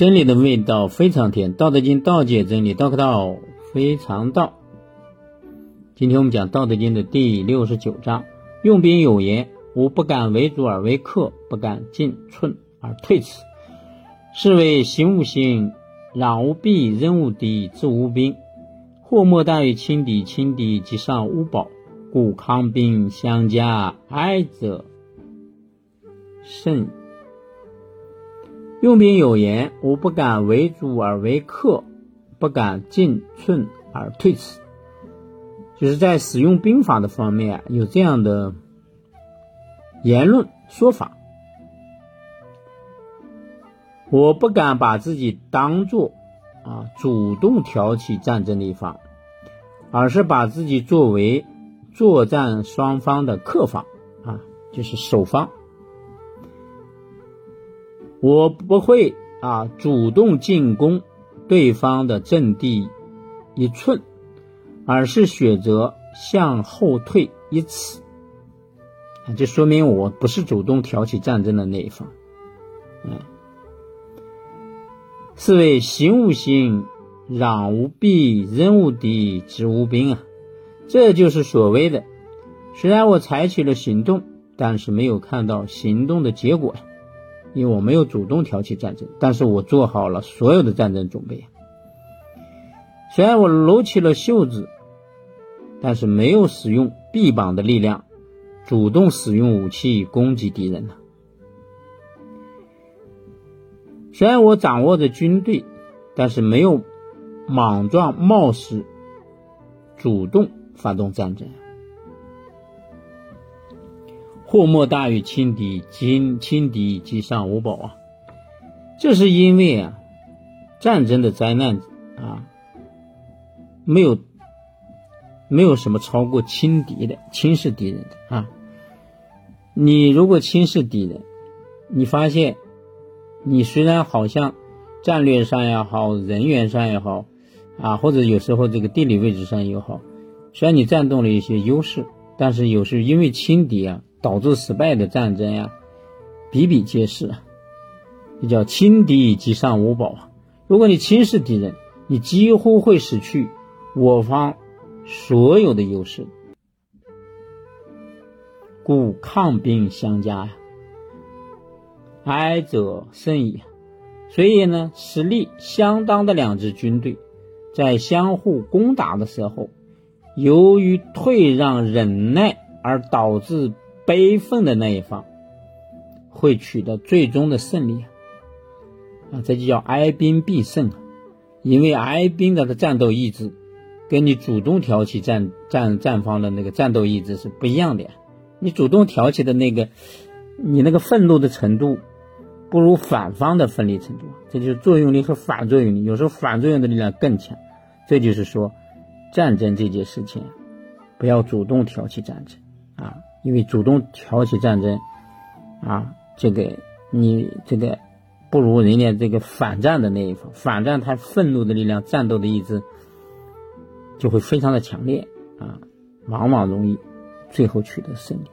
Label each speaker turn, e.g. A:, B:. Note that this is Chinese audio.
A: 真理的味道非常甜，《道德经》道解真理，道可道非常道。今天我们讲《道德经》的第六十九章：用兵有言，吾不敢为主而为客，不敢进寸而退尺。是谓行无形，攘无弊，人无敌，知无兵。祸莫大于轻敌，轻敌即上无宝。故抗兵相加，哀者甚矣。用兵有言，吾不敢为主而为客，不敢进寸而退尺。就是在使用兵法的方面有这样的言论说法，我不敢把自己当做啊主动挑起战争的一方，而是把自己作为作战双方的客方啊，就是守方。我不会啊主动进攻对方的阵地一寸。而是选择向后退一尺，这说明我不是主动挑起战争的那一方，嗯，是谓行无行，攘无弊，人无敌，执无兵啊，这就是所谓的，虽然我采取了行动，但是没有看到行动的结果，因为我没有主动挑起战争，但是我做好了所有的战争准备。虽然我撸起了袖子，但是没有使用臂膀的力量，主动使用武器攻击敌人呢。虽然我掌握着军队，但是没有莽撞冒失，主动发动战争。祸莫大于轻敌，轻轻敌即上无宝啊！这是因为啊，战争的灾难啊。没有，没有什么超过轻敌的、轻视敌人的啊！你如果轻视敌人，你发现你虽然好像战略上也好、人员上也好啊，或者有时候这个地理位置上也好，虽然你占动了一些优势，但是有时因为轻敌啊导致失败的战争呀比比皆是！这叫轻敌即上无宝啊！如果你轻视敌人，你几乎会失去。我方所有的优势，故抗兵相加呀，哀者甚矣。所以呢，实力相当的两支军队，在相互攻打的时候，由于退让忍耐而导致悲愤的那一方，会取得最终的胜利啊！这就叫哀兵必胜啊！因为哀兵的战斗意志。跟你主动挑起战战战方的那个战斗意志是不一样的呀，你主动挑起的那个，你那个愤怒的程度，不如反方的奋力程度，这就是作用力和反作用力，有时候反作用的力量更强。这就是说，战争这件事情，不要主动挑起战争啊，因为主动挑起战争，啊，这个你这个不如人家这个反战的那一方，反战他愤怒的力量、战斗的意志。就会非常的强烈啊，往往容易最后取得胜利。